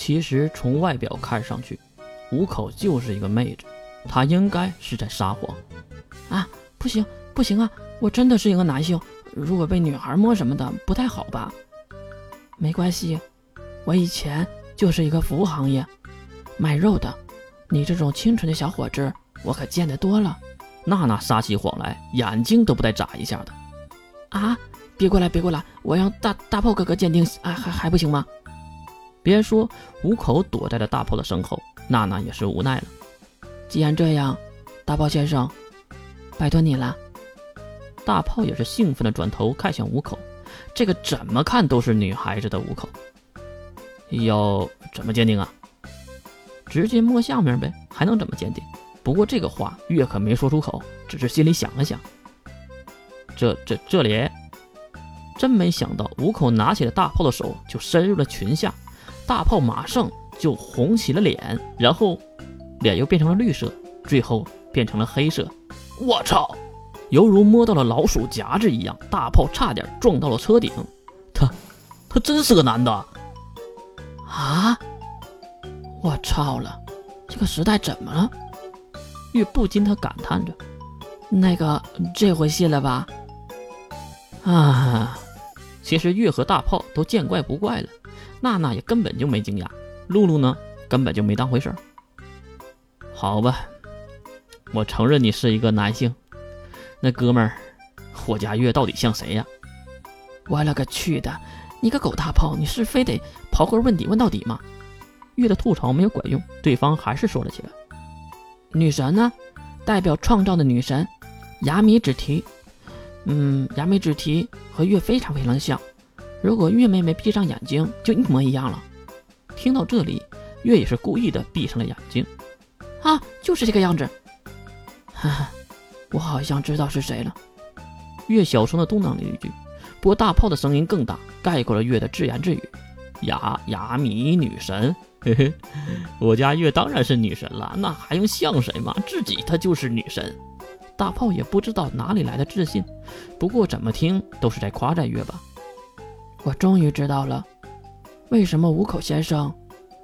其实从外表看上去，五口就是一个妹子，她应该是在撒谎。啊，不行不行啊！我真的是一个男性，如果被女孩摸什么的不太好吧？没关系，我以前就是一个服务行业，卖肉的。你这种清纯的小伙子，我可见得多了。娜娜撒起谎来，眼睛都不带眨一下的。啊！别过来，别过来！我让大大炮哥哥鉴定，还还还不行吗？别说，五口躲在了大炮的身后，娜娜也是无奈了。既然这样，大炮先生，拜托你了。大炮也是兴奋的转头看向五口，这个怎么看都是女孩子的五口。要怎么鉴定啊？直接摸下面呗，还能怎么鉴定？不过这个话月可没说出口，只是心里想了想。这这这里，真没想到，五口拿起了大炮的手就伸入了裙下，大炮马上就红起了脸，然后脸又变成了绿色，最后变成了黑色。我操！犹如摸到了老鼠夹子一样，大炮差点撞到了车顶。他，他真是个男的啊！我操了，这个时代怎么了？月不禁他感叹着：“那个，这回信了吧？”啊，其实月和大炮都见怪不怪了，娜娜也根本就没惊讶，露露呢根本就没当回事。好吧，我承认你是一个男性。那哥们儿，我家月到底像谁呀？我勒个去的！你个狗大炮，你是非得刨根问底问到底吗？月的吐槽没有管用，对方还是说了起来。女神呢？代表创造的女神，雅米只提。嗯，雅美之提和月非常非常像。如果月妹妹闭上眼睛，就一模一样了。听到这里，月也是故意的闭上了眼睛。啊，就是这个样子。哈哈，我好像知道是谁了。月小声的嘟囔了一句，不过大炮的声音更大，盖过了月的自言自语。雅雅米女神，嘿嘿，我家月当然是女神了，那还用像谁吗？自己她就是女神。大炮也不知道哪里来的自信，不过怎么听都是在夸赞月吧。我终于知道了，为什么五口先生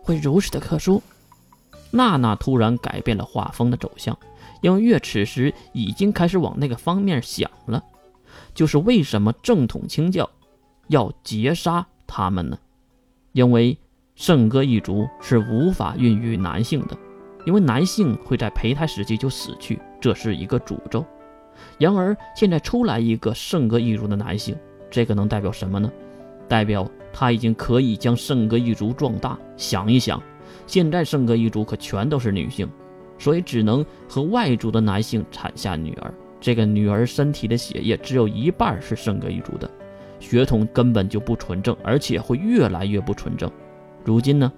会如此的特殊。娜娜突然改变了画风的走向，因为月此时已经开始往那个方面想了，就是为什么正统清教要截杀他们呢？因为圣歌一族是无法孕育男性的。因为男性会在胚胎时期就死去，这是一个诅咒。然而现在出来一个圣歌一族的男性，这个能代表什么呢？代表他已经可以将圣歌一族壮大。想一想，现在圣歌一族可全都是女性，所以只能和外族的男性产下女儿。这个女儿身体的血液只有一半是圣歌一族的，血统根本就不纯正，而且会越来越不纯正。如今呢，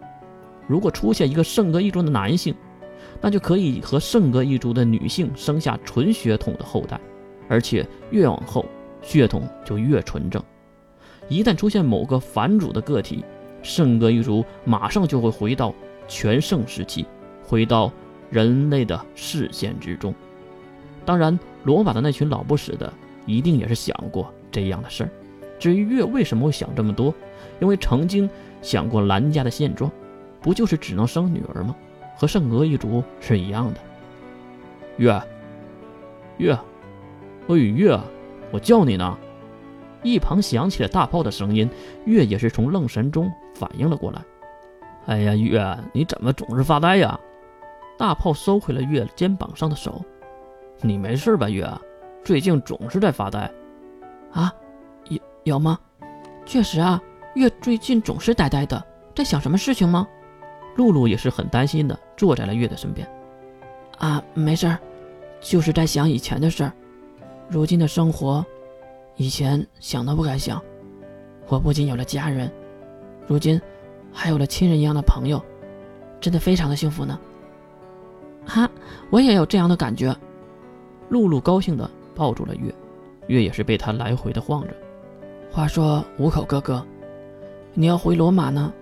如果出现一个圣歌一族的男性，那就可以和圣歌一族的女性生下纯血统的后代，而且越往后血统就越纯正。一旦出现某个反主的个体，圣歌一族马上就会回到全盛时期，回到人类的视线之中。当然，罗马的那群老不死的一定也是想过这样的事儿。至于月为什么会想这么多，因为曾经想过兰家的现状，不就是只能生女儿吗？和圣歌一族是一样的。月，月，我与月，我叫你呢。一旁响起了大炮的声音，月也是从愣神中反应了过来。哎呀，月，你怎么总是发呆呀？大炮收回了月肩膀上的手。你没事吧，月？最近总是在发呆。啊，有有吗？确实啊，月最近总是呆呆的，在想什么事情吗？露露也是很担心的，坐在了月的身边。啊，没事儿，就是在想以前的事儿。如今的生活，以前想都不敢想。我不仅有了家人，如今还有了亲人一样的朋友，真的非常的幸福呢。哈，我也有这样的感觉。露露高兴的抱住了月，月也是被他来回的晃着。话说五口哥哥，你要回罗马呢？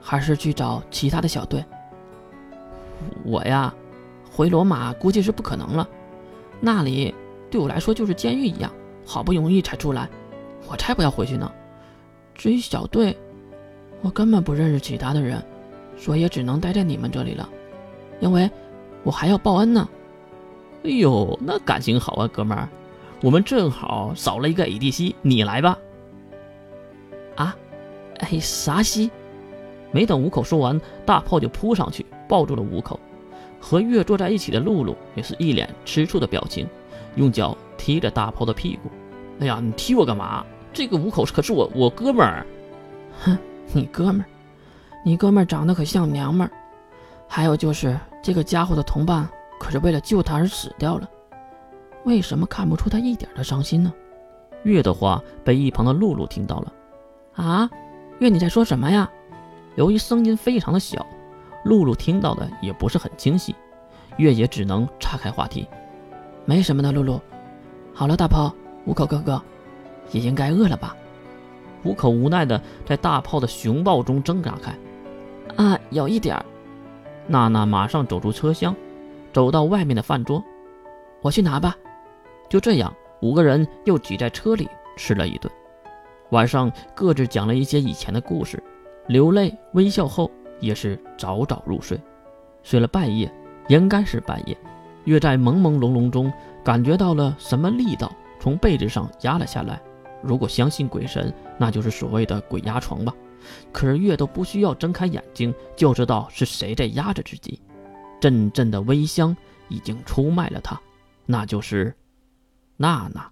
还是去找其他的小队。我呀，回罗马估计是不可能了，那里对我来说就是监狱一样，好不容易才出来，我才不要回去呢。至于小队，我根本不认识其他的人，所以也只能待在你们这里了，因为我还要报恩呢。哎呦，那感情好啊，哥们儿，我们正好少了一个 ADC，你来吧。啊，哎，啥西？没等五口说完，大炮就扑上去抱住了五口。和月坐在一起的露露也是一脸吃醋的表情，用脚踢着大炮的屁股。哎呀，你踢我干嘛？这个五口可是我我哥们儿。哼，你哥们儿，你哥们儿长得可像娘们儿。还有就是这个家伙的同伴可是为了救他而死掉了，为什么看不出他一点的伤心呢？月的话被一旁的露露听到了。啊，月你在说什么呀？由于声音非常的小。露露听到的也不是很清晰，月也只能岔开话题，没什么的。露露，好了，大炮，五口哥哥，也应该饿了吧？五口无奈的在大炮的熊抱中挣扎开，啊，有一点儿。娜娜马上走出车厢，走到外面的饭桌，我去拿吧。就这样，五个人又挤在车里吃了一顿，晚上各自讲了一些以前的故事，流泪微笑后。也是早早入睡，睡了半夜，应该是半夜。月在朦朦胧胧中感觉到了什么力道从被子上压了下来。如果相信鬼神，那就是所谓的鬼压床吧。可是月都不需要睁开眼睛就知道是谁在压着自己。阵阵的微香已经出卖了他，那就是娜娜。